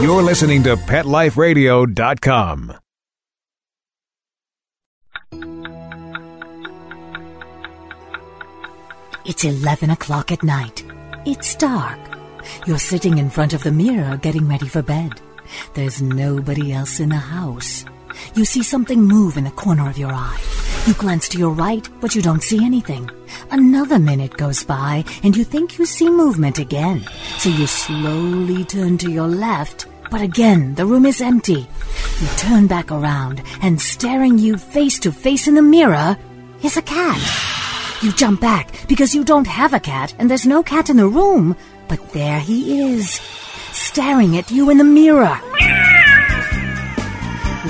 You're listening to PetLifeRadio.com. It's 11 o'clock at night. It's dark. You're sitting in front of the mirror getting ready for bed. There's nobody else in the house. You see something move in the corner of your eye. You glance to your right, but you don't see anything. Another minute goes by, and you think you see movement again. So you slowly turn to your left, but again, the room is empty. You turn back around, and staring you face to face in the mirror is a cat. You jump back because you don't have a cat, and there's no cat in the room. But there he is, staring at you in the mirror.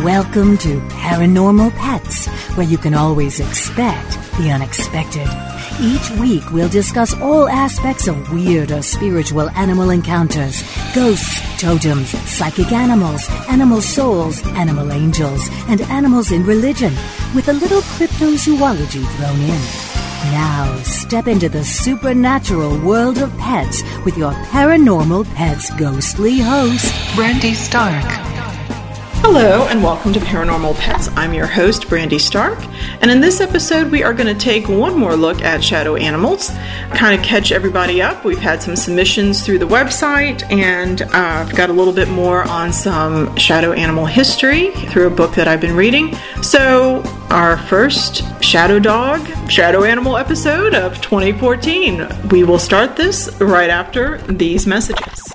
Welcome to Paranormal Pets, where you can always expect the unexpected. Each week, we'll discuss all aspects of weird or spiritual animal encounters ghosts, totems, psychic animals, animal souls, animal angels, and animals in religion, with a little cryptozoology thrown in. Now, step into the supernatural world of pets with your Paranormal Pets ghostly host, Brandy Stark. Hello, and welcome to Paranormal Pets. I'm your host, Brandy Stark, and in this episode, we are going to take one more look at shadow animals, kind of catch everybody up. We've had some submissions through the website, and uh, I've got a little bit more on some shadow animal history through a book that I've been reading. So, our first shadow dog, shadow animal episode of 2014. We will start this right after these messages.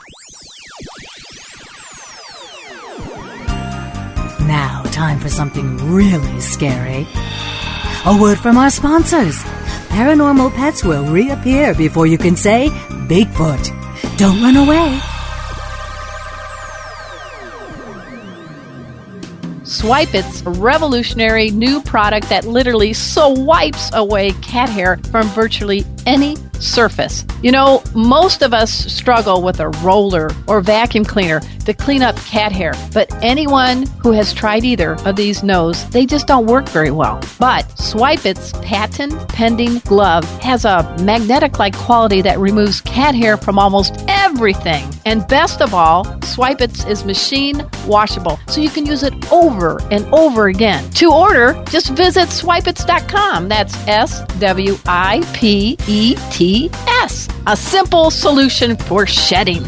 Time for something really scary. A word from our sponsors. Paranormal pets will reappear before you can say Bigfoot. Don't run away. Swipets a revolutionary new product that literally swipes away cat hair from virtually any surface. You know, most of us struggle with a roller or vacuum cleaner to clean up cat hair, but anyone who has tried either of these knows they just don't work very well. But Swipets patent pending glove has a magnetic like quality that removes cat hair from almost everything. And best of all, Swipets is machine washable, so you can use it over and over again. To order, just visit swipets.com. That's S W I P E T S. A simple solution for shedding.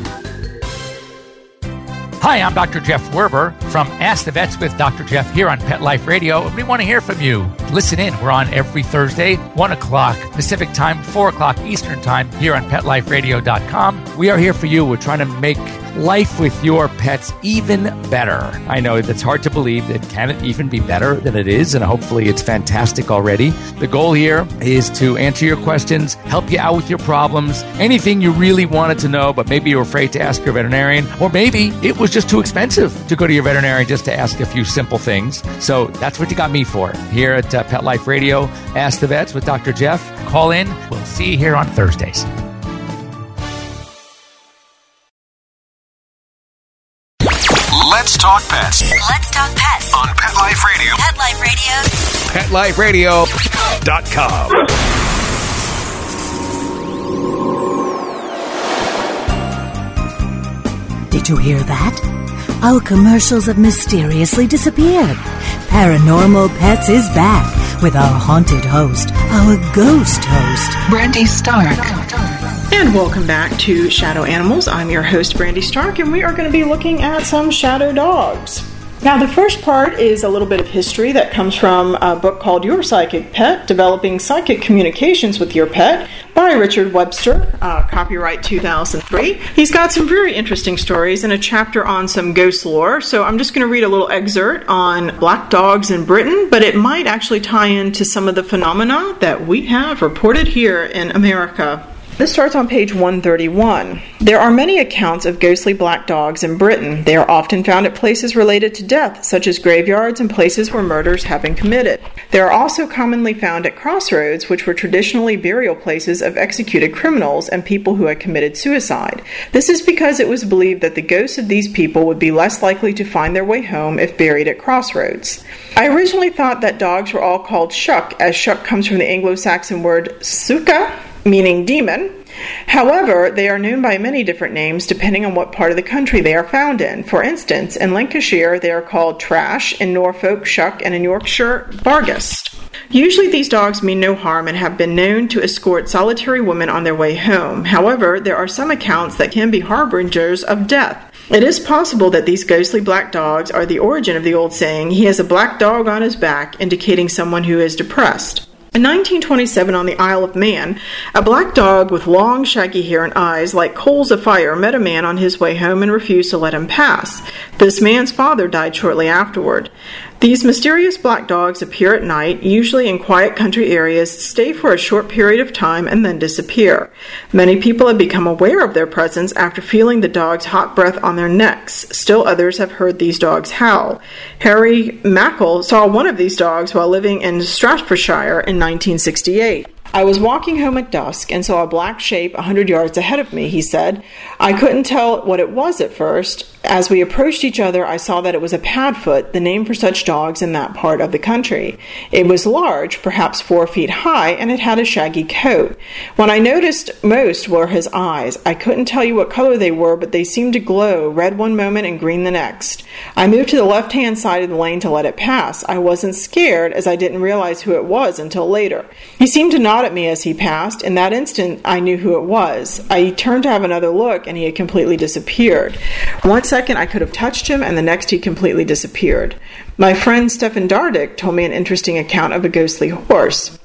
Hi, I'm Dr. Jeff Werber from Ask the Vets with Dr. Jeff here on Pet Life Radio. We want to hear from you. Listen in. We're on every Thursday, 1 o'clock Pacific time, 4 o'clock Eastern time here on PetLifeRadio.com. We are here for you. We're trying to make life with your pets even better. I know that's hard to believe. It can it even be better than it is, and hopefully it's fantastic already. The goal here is to answer your questions, help you out with your problems, anything you really wanted to know, but maybe you're afraid to ask your veterinarian, or maybe it was just too expensive to go to your veterinarian just to ask a few simple things. So that's what you got me for here at uh, Pet Life Radio. Ask the Vets with Dr. Jeff. Call in. We'll see you here on Thursdays. Talk pets Let's talk pets. on Pet Life Radio. Pet Life Radio. PetLifeRadio.com. Did you hear that? Our commercials have mysteriously disappeared. Paranormal Pets is back with our haunted host, our ghost host. Brandy Stark. And welcome back to Shadow Animals. I'm your host, Brandy Stark, and we are going to be looking at some shadow dogs. Now, the first part is a little bit of history that comes from a book called Your Psychic Pet Developing Psychic Communications with Your Pet by Richard Webster, uh, copyright 2003. He's got some very interesting stories and a chapter on some ghost lore. So I'm just going to read a little excerpt on black dogs in Britain, but it might actually tie into some of the phenomena that we have reported here in America. This starts on page 131. There are many accounts of ghostly black dogs in Britain. They are often found at places related to death, such as graveyards and places where murders have been committed. They are also commonly found at crossroads, which were traditionally burial places of executed criminals and people who had committed suicide. This is because it was believed that the ghosts of these people would be less likely to find their way home if buried at crossroads. I originally thought that dogs were all called shuck, as shuck comes from the Anglo Saxon word suka, meaning demon. However, they are known by many different names depending on what part of the country they are found in. For instance, in Lancashire, they are called Trash, in Norfolk, Shuck, and in Yorkshire, Barghest. Usually, these dogs mean no harm and have been known to escort solitary women on their way home. However, there are some accounts that can be harbingers of death. It is possible that these ghostly black dogs are the origin of the old saying, he has a black dog on his back, indicating someone who is depressed. In 1927, on the Isle of Man, a black dog with long, shaggy hair and eyes like coals of fire met a man on his way home and refused to let him pass. This man's father died shortly afterward. These mysterious black dogs appear at night, usually in quiet country areas, stay for a short period of time, and then disappear. Many people have become aware of their presence after feeling the dog's hot breath on their necks. Still others have heard these dogs howl. Harry Mackle saw one of these dogs while living in Staffordshire in 1968. I was walking home at dusk and saw a black shape a hundred yards ahead of me, he said. I couldn't tell what it was at first. As we approached each other, I saw that it was a padfoot, the name for such dogs in that part of the country. It was large, perhaps four feet high, and it had a shaggy coat. What I noticed most were his eyes. I couldn't tell you what color they were, but they seemed to glow, red one moment and green the next. I moved to the left hand side of the lane to let it pass. I wasn't scared, as I didn't realize who it was until later. He seemed to nod at me as he passed. In that instant, I knew who it was. I turned to have another look, and he had completely disappeared. One second, I could have touched him, and the next, he completely disappeared. My friend Stefan Dardick told me an interesting account of a ghostly horse.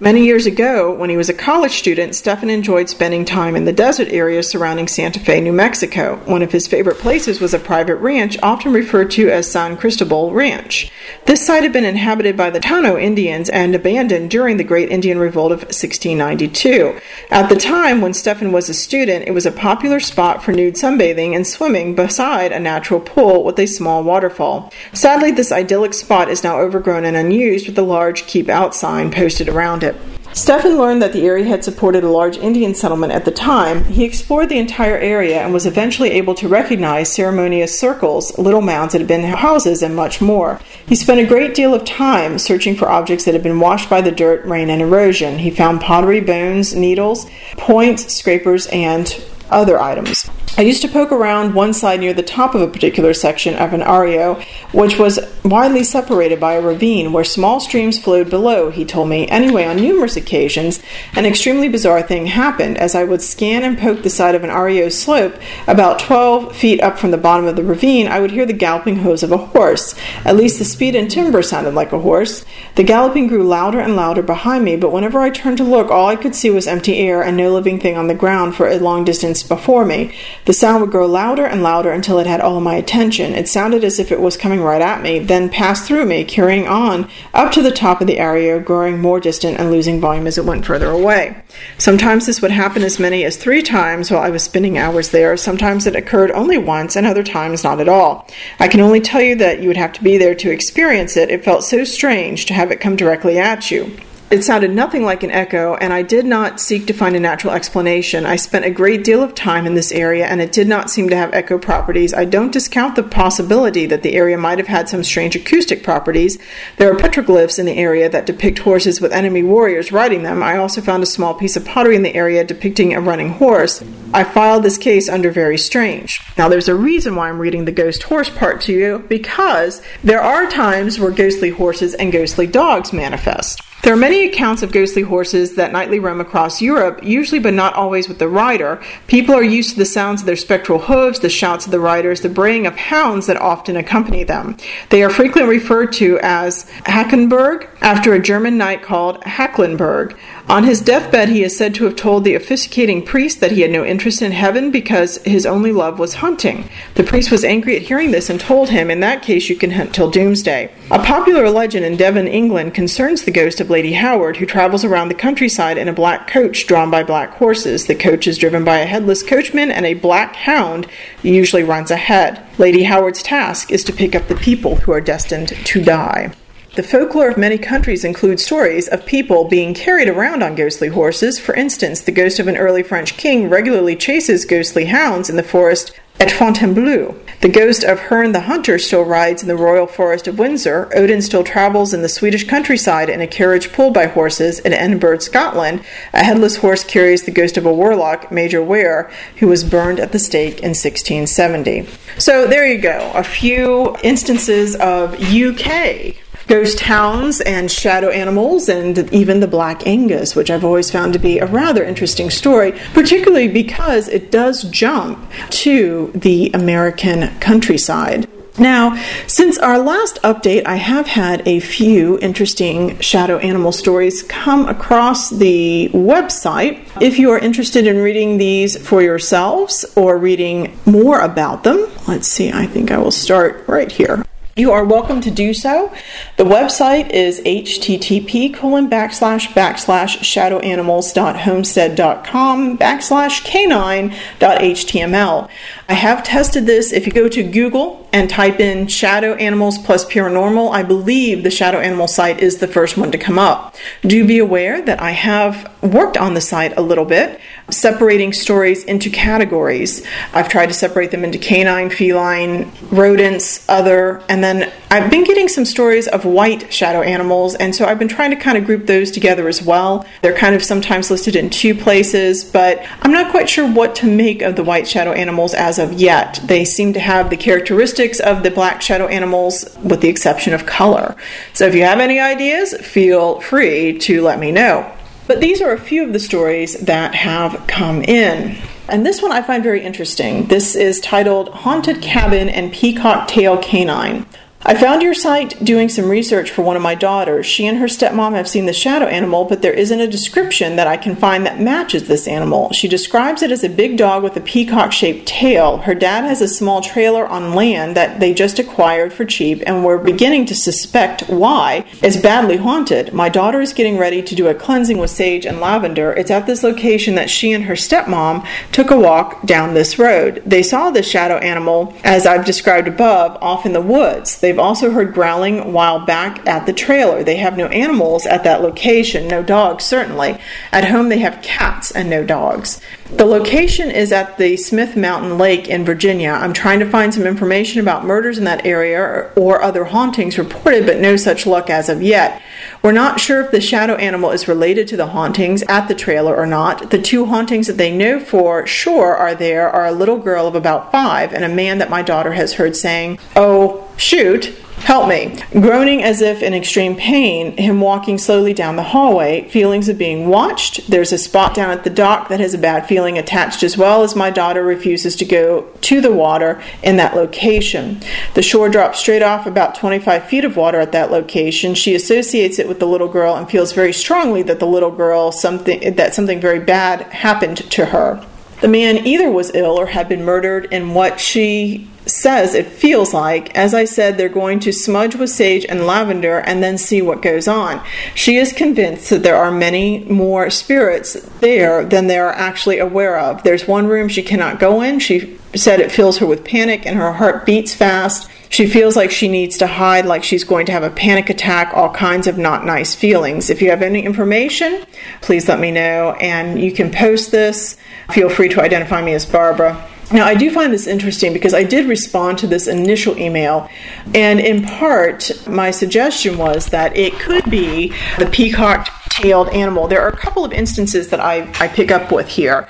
Many years ago, when he was a college student, Stefan enjoyed spending time in the desert areas surrounding Santa Fe, New Mexico. One of his favorite places was a private ranch, often referred to as San Cristobal Ranch. This site had been inhabited by the Tano Indians and abandoned during the Great Indian Revolt of 1692. At the time, when Stefan was a student, it was a popular spot for nude sunbathing and swimming beside a natural pool with a small waterfall. Sadly, this idyllic spot is now overgrown and unused with a large keep out sign posted around it it. Stefan learned that the area had supported a large Indian settlement at the time. He explored the entire area and was eventually able to recognize ceremonious circles, little mounds that had been houses, and much more. He spent a great deal of time searching for objects that had been washed by the dirt, rain, and erosion. He found pottery, bones, needles, points, scrapers, and other items. I used to poke around one side near the top of a particular section of an arroyo, which was widely separated by a ravine where small streams flowed below, he told me. Anyway, on numerous occasions, an extremely bizarre thing happened. As I would scan and poke the side of an arroyo slope, about 12 feet up from the bottom of the ravine, I would hear the galloping hooves of a horse. At least the speed and timbre sounded like a horse. The galloping grew louder and louder behind me, but whenever I turned to look, all I could see was empty air and no living thing on the ground for a long distance before me. The sound would grow louder and louder until it had all my attention. It sounded as if it was coming right at me, then passed through me, carrying on up to the top of the area, growing more distant and losing volume as it went further away. Sometimes this would happen as many as three times while I was spending hours there. Sometimes it occurred only once, and other times not at all. I can only tell you that you would have to be there to experience it. It felt so strange to have it come directly at you. It sounded nothing like an echo, and I did not seek to find a natural explanation. I spent a great deal of time in this area, and it did not seem to have echo properties. I don't discount the possibility that the area might have had some strange acoustic properties. There are petroglyphs in the area that depict horses with enemy warriors riding them. I also found a small piece of pottery in the area depicting a running horse. I filed this case under very strange. Now, there's a reason why I'm reading the ghost horse part to you because there are times where ghostly horses and ghostly dogs manifest. There are many accounts of ghostly horses that nightly roam across Europe, usually but not always with the rider. People are used to the sounds of their spectral hooves, the shouts of the riders, the braying of hounds that often accompany them. They are frequently referred to as Hackenberg, after a German knight called Hacklenberg. On his deathbed, he is said to have told the officiating priest that he had no interest in heaven because his only love was hunting. The priest was angry at hearing this and told him, In that case, you can hunt till doomsday. A popular legend in Devon, England, concerns the ghost of Lady Howard, who travels around the countryside in a black coach drawn by black horses. The coach is driven by a headless coachman, and a black hound usually runs ahead. Lady Howard's task is to pick up the people who are destined to die. The folklore of many countries includes stories of people being carried around on ghostly horses. For instance, the ghost of an early French king regularly chases ghostly hounds in the forest at Fontainebleau. The ghost of Herne the Hunter still rides in the royal forest of Windsor. Odin still travels in the Swedish countryside in a carriage pulled by horses. In Edinburgh, Scotland, a headless horse carries the ghost of a warlock, Major Weir, who was burned at the stake in 1670. So there you go, a few instances of UK ghost hounds and shadow animals, and even the Black Angus, which I've always found to be a rather interesting story, particularly because it does jump to the American countryside. Now, since our last update, I have had a few interesting shadow animal stories come across the website. If you are interested in reading these for yourselves or reading more about them, let's see, I think I will start right here. You are welcome to do so. The website is http colon backslash backslash shadowanimals.homestead.com backslash k9.html. I have tested this. If you go to Google and type in shadow animals plus paranormal, I believe the shadow animal site is the first one to come up. Do be aware that I have worked on the site a little bit, separating stories into categories. I've tried to separate them into canine, feline, rodents, other, and then I've been getting some stories of white shadow animals, and so I've been trying to kind of group those together as well. They're kind of sometimes listed in two places, but I'm not quite sure what to make of the white shadow animals as of yet. They seem to have the characteristics of the black shadow animals with the exception of color. So if you have any ideas, feel free to let me know. But these are a few of the stories that have come in. And this one I find very interesting. This is titled Haunted Cabin and Peacock Tail Canine. I found your site doing some research for one of my daughters. She and her stepmom have seen the shadow animal, but there isn't a description that I can find that matches this animal. She describes it as a big dog with a peacock shaped tail. Her dad has a small trailer on land that they just acquired for cheap, and we're beginning to suspect why. It's badly haunted. My daughter is getting ready to do a cleansing with sage and lavender. It's at this location that she and her stepmom took a walk down this road. They saw the shadow animal, as I've described above, off in the woods. They've also heard growling while back at the trailer. They have no animals at that location, no dogs, certainly. At home, they have cats and no dogs. The location is at the Smith Mountain Lake in Virginia. I'm trying to find some information about murders in that area or other hauntings reported, but no such luck as of yet. We're not sure if the shadow animal is related to the hauntings at the trailer or not. The two hauntings that they know for sure are there are a little girl of about five and a man that my daughter has heard saying, Oh, shoot, help me. Groaning as if in extreme pain, him walking slowly down the hallway, feelings of being watched. There's a spot down at the dock that has a bad feeling attached as well as my daughter refuses to go to the water in that location. The shore drops straight off about 25 feet of water at that location. She associates it with the little girl and feels very strongly that the little girl something that something very bad happened to her. The man either was ill or had been murdered in what she says it feels like. As I said, they're going to smudge with sage and lavender and then see what goes on. She is convinced that there are many more spirits there than they are actually aware of. There's one room she cannot go in. She said it fills her with panic and her heart beats fast. She feels like she needs to hide, like she's going to have a panic attack, all kinds of not nice feelings. If you have any information, please let me know and you can post this. Feel free to identify me as Barbara. Now, I do find this interesting because I did respond to this initial email, and in part, my suggestion was that it could be the peacock tailed animal. There are a couple of instances that I, I pick up with here.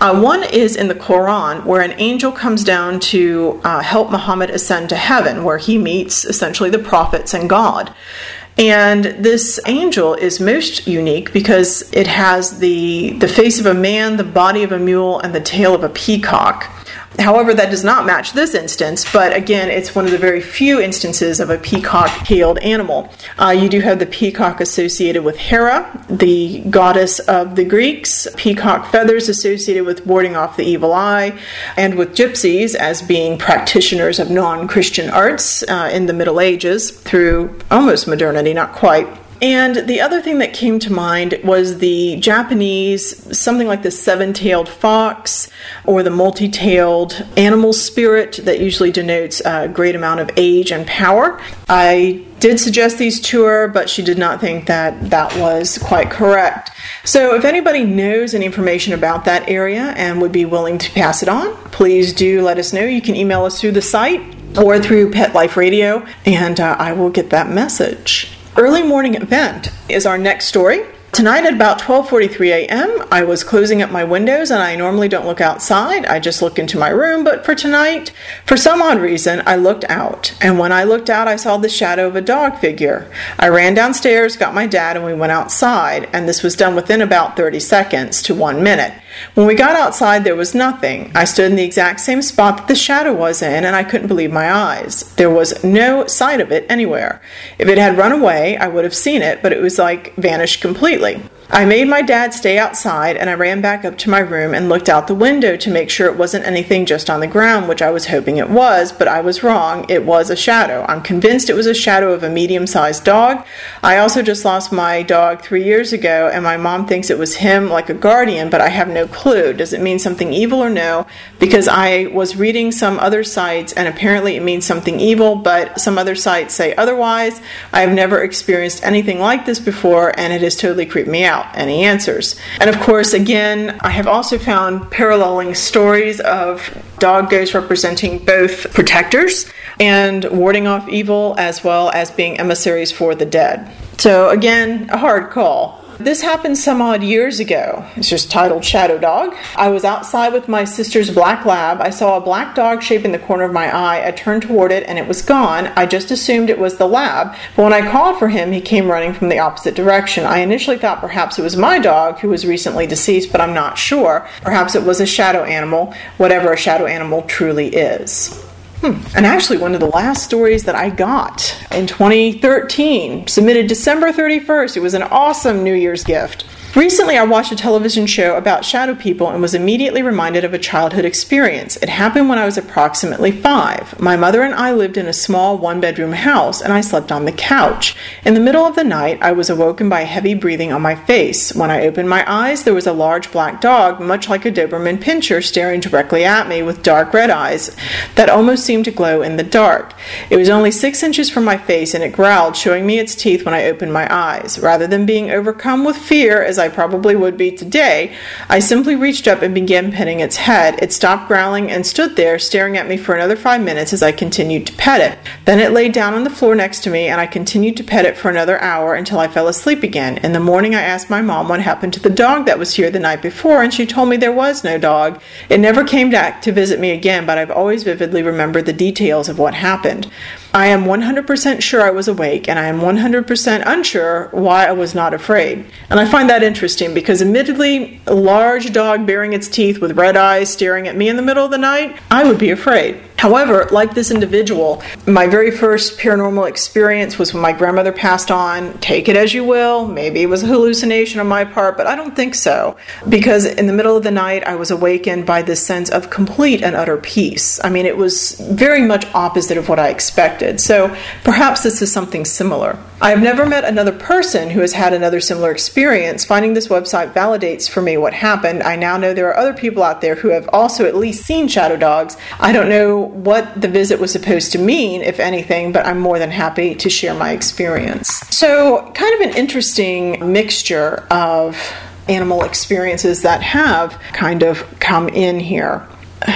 Uh, one is in the Quran, where an angel comes down to uh, help Muhammad ascend to heaven, where he meets essentially the prophets and God. And this angel is most unique because it has the, the face of a man, the body of a mule, and the tail of a peacock. However, that does not match this instance, but again, it's one of the very few instances of a peacock tailed animal. Uh, you do have the peacock associated with Hera, the goddess of the Greeks, peacock feathers associated with warding off the evil eye, and with gypsies as being practitioners of non Christian arts uh, in the Middle Ages through almost modernity, not quite. And the other thing that came to mind was the Japanese, something like the seven tailed fox or the multi tailed animal spirit that usually denotes a great amount of age and power. I did suggest these to her, but she did not think that that was quite correct. So, if anybody knows any information about that area and would be willing to pass it on, please do let us know. You can email us through the site or through Pet Life Radio, and uh, I will get that message. Early morning event is our next story. Tonight at about 12:43 a.m., I was closing up my windows and I normally don't look outside. I just look into my room, but for tonight, for some odd reason, I looked out. And when I looked out, I saw the shadow of a dog figure. I ran downstairs, got my dad, and we went outside, and this was done within about 30 seconds to 1 minute. When we got outside, there was nothing. I stood in the exact same spot that the shadow was in, and I couldn't believe my eyes. There was no sight of it anywhere. If it had run away, I would have seen it, but it was like vanished completely. I made my dad stay outside and I ran back up to my room and looked out the window to make sure it wasn't anything just on the ground, which I was hoping it was, but I was wrong. It was a shadow. I'm convinced it was a shadow of a medium sized dog. I also just lost my dog three years ago and my mom thinks it was him like a guardian, but I have no clue. Does it mean something evil or no? Because I was reading some other sites and apparently it means something evil, but some other sites say otherwise. I have never experienced anything like this before and it has totally creeped me out any answers. And of course, again, I have also found paralleling stories of dog ghosts representing both protectors and warding off evil as well as being emissaries for the dead. So, again, a hard call. This happened some odd years ago. It's just titled Shadow Dog. I was outside with my sister's black lab. I saw a black dog shape in the corner of my eye. I turned toward it and it was gone. I just assumed it was the lab. But when I called for him, he came running from the opposite direction. I initially thought perhaps it was my dog who was recently deceased, but I'm not sure. Perhaps it was a shadow animal, whatever a shadow animal truly is. Hmm. And actually, one of the last stories that I got in 2013, submitted December 31st, it was an awesome New Year's gift. Recently, I watched a television show about shadow people and was immediately reminded of a childhood experience. It happened when I was approximately five. My mother and I lived in a small one bedroom house, and I slept on the couch. In the middle of the night, I was awoken by heavy breathing on my face. When I opened my eyes, there was a large black dog, much like a Doberman Pinscher, staring directly at me with dark red eyes that almost seemed to glow in the dark. It was only six inches from my face, and it growled, showing me its teeth when I opened my eyes. Rather than being overcome with fear, as I probably would be today, I simply reached up and began petting its head. It stopped growling and stood there staring at me for another five minutes as I continued to pet it. Then it lay down on the floor next to me and I continued to pet it for another hour until I fell asleep again. In the morning, I asked my mom what happened to the dog that was here the night before, and she told me there was no dog. It never came back to visit me again, but I've always vividly remembered the details of what happened. I am 100% sure I was awake, and I am 100% unsure why I was not afraid. And I find that interesting because, admittedly, a large dog baring its teeth with red eyes staring at me in the middle of the night, I would be afraid. However, like this individual, my very first paranormal experience was when my grandmother passed on. Take it as you will. Maybe it was a hallucination on my part, but I don't think so. Because in the middle of the night, I was awakened by this sense of complete and utter peace. I mean, it was very much opposite of what I expected. So perhaps this is something similar. I have never met another person who has had another similar experience. Finding this website validates for me what happened. I now know there are other people out there who have also at least seen shadow dogs. I don't know what the visit was supposed to mean, if anything, but I'm more than happy to share my experience. So, kind of an interesting mixture of animal experiences that have kind of come in here.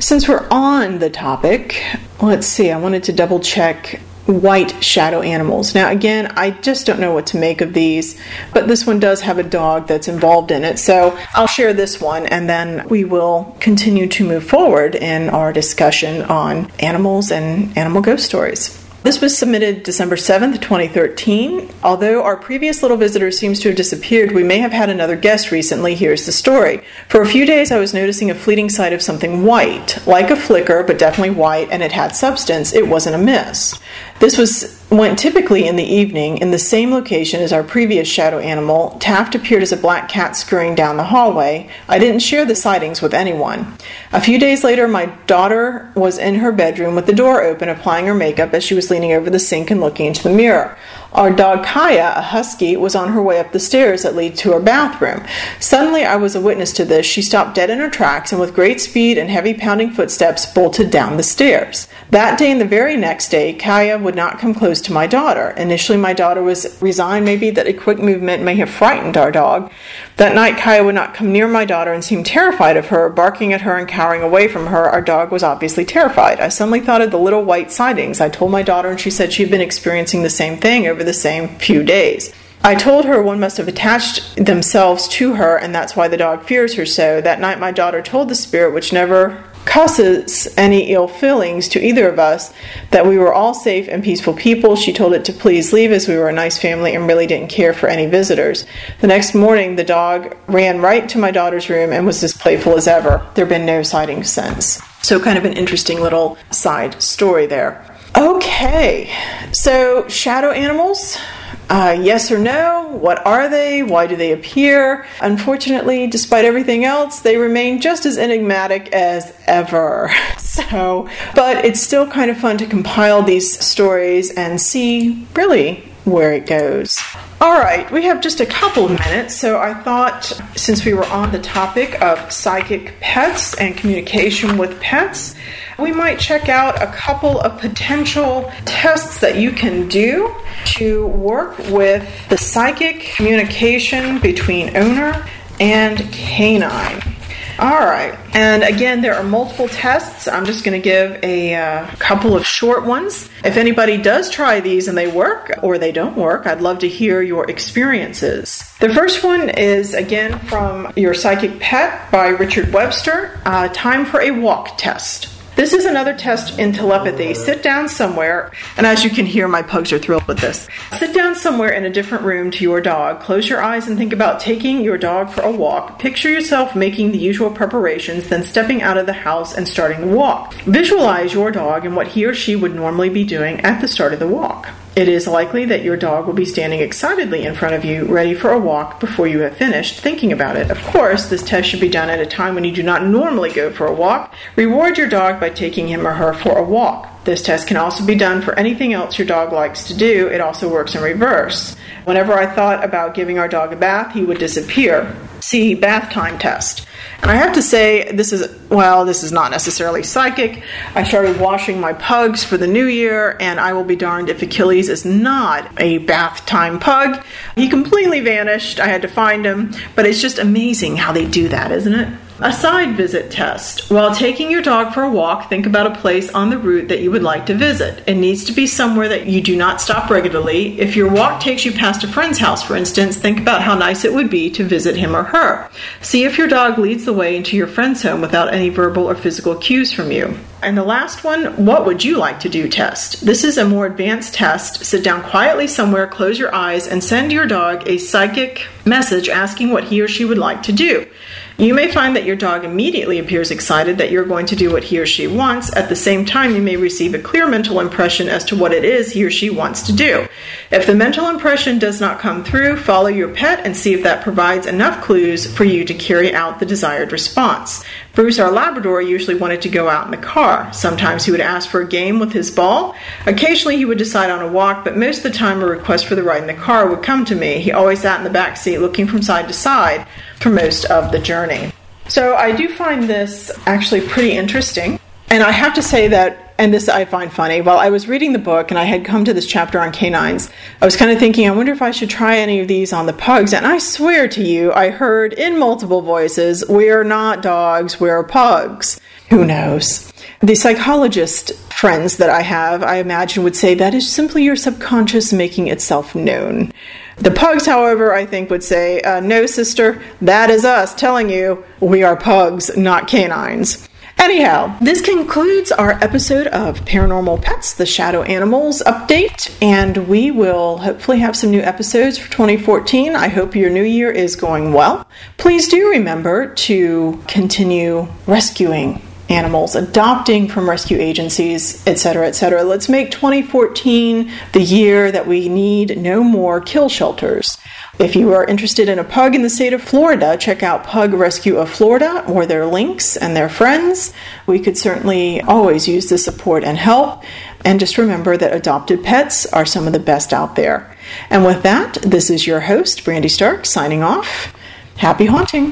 Since we're on the topic, let's see, I wanted to double check white shadow animals. Now, again, I just don't know what to make of these, but this one does have a dog that's involved in it. So I'll share this one and then we will continue to move forward in our discussion on animals and animal ghost stories. This was submitted December 7th, 2013. Although our previous little visitor seems to have disappeared, we may have had another guest recently. Here's the story. For a few days, I was noticing a fleeting sight of something white, like a flicker, but definitely white, and it had substance. It wasn't a mist. This was went typically in the evening in the same location as our previous shadow animal. Taft appeared as a black cat scurrying down the hallway. I didn't share the sightings with anyone. A few days later, my daughter was in her bedroom with the door open, applying her makeup as she was leaning over the sink and looking into the mirror. Our dog Kaya, a husky, was on her way up the stairs that lead to her bathroom. Suddenly, I was a witness to this. She stopped dead in her tracks and, with great speed and heavy pounding footsteps, bolted down the stairs. That day and the very next day, Kaya would not come close to my daughter. Initially, my daughter was resigned, maybe that a quick movement may have frightened our dog. That night, Kaya would not come near my daughter and seemed terrified of her, barking at her and cowering away from her. Our dog was obviously terrified. I suddenly thought of the little white sightings. I told my daughter, and she said she had been experiencing the same thing over the same few days. I told her one must have attached themselves to her, and that's why the dog fears her so. That night, my daughter told the spirit, which never causes any ill feelings to either of us, that we were all safe and peaceful people. She told it to please leave as we were a nice family and really didn't care for any visitors. The next morning, the dog ran right to my daughter's room and was as playful as ever. There have been no sightings since. So, kind of an interesting little side story there. Okay, so shadow animals. Uh, yes or no? What are they? Why do they appear? Unfortunately, despite everything else, they remain just as enigmatic as ever. So, but it's still kind of fun to compile these stories and see really where it goes. All right, we have just a couple of minutes, so I thought since we were on the topic of psychic pets and communication with pets, we might check out a couple of potential tests that you can do to work with the psychic communication between owner and canine. All right, and again, there are multiple tests. I'm just going to give a uh, couple of short ones. If anybody does try these and they work or they don't work, I'd love to hear your experiences. The first one is again from Your Psychic Pet by Richard Webster uh, Time for a Walk Test. This is another test in telepathy. Sit down somewhere, and as you can hear, my pugs are thrilled with this. Sit down somewhere in a different room to your dog. Close your eyes and think about taking your dog for a walk. Picture yourself making the usual preparations, then stepping out of the house and starting the walk. Visualize your dog and what he or she would normally be doing at the start of the walk. It is likely that your dog will be standing excitedly in front of you, ready for a walk before you have finished thinking about it. Of course, this test should be done at a time when you do not normally go for a walk. Reward your dog by taking him or her for a walk. This test can also be done for anything else your dog likes to do. It also works in reverse. Whenever I thought about giving our dog a bath, he would disappear. See bath time test. And I have to say, this is, well, this is not necessarily psychic. I started washing my pugs for the new year, and I will be darned if Achilles is not a bath time pug. He completely vanished. I had to find him, but it's just amazing how they do that, isn't it? A side visit test. While taking your dog for a walk, think about a place on the route that you would like to visit. It needs to be somewhere that you do not stop regularly. If your walk takes you past a friend's house, for instance, think about how nice it would be to visit him or her. See if your dog leads the way into your friend's home without any verbal or physical cues from you. And the last one, what would you like to do test? This is a more advanced test. Sit down quietly somewhere, close your eyes, and send your dog a psychic message asking what he or she would like to do. You may find that your dog immediately appears excited that you're going to do what he or she wants. At the same time, you may receive a clear mental impression as to what it is he or she wants to do. If the mental impression does not come through, follow your pet and see if that provides enough clues for you to carry out the desired response. Bruce, our Labrador, usually wanted to go out in the car. Sometimes he would ask for a game with his ball. Occasionally he would decide on a walk, but most of the time a request for the ride in the car would come to me. He always sat in the back seat looking from side to side for most of the journey. So I do find this actually pretty interesting. And I have to say that, and this I find funny, while I was reading the book and I had come to this chapter on canines, I was kind of thinking, I wonder if I should try any of these on the pugs. And I swear to you, I heard in multiple voices, we're not dogs, we're pugs. Who knows? The psychologist friends that I have, I imagine, would say that is simply your subconscious making itself known. The pugs, however, I think would say, uh, no, sister, that is us telling you we are pugs, not canines. Anyhow, this concludes our episode of Paranormal Pets, the Shadow Animals update, and we will hopefully have some new episodes for 2014. I hope your new year is going well. Please do remember to continue rescuing animals, adopting from rescue agencies, etc., etc. Let's make 2014 the year that we need no more kill shelters. If you are interested in a pug in the state of Florida, check out Pug Rescue of Florida or their links and their friends. We could certainly always use the support and help. And just remember that adopted pets are some of the best out there. And with that, this is your host, Brandy Stark, signing off. Happy haunting.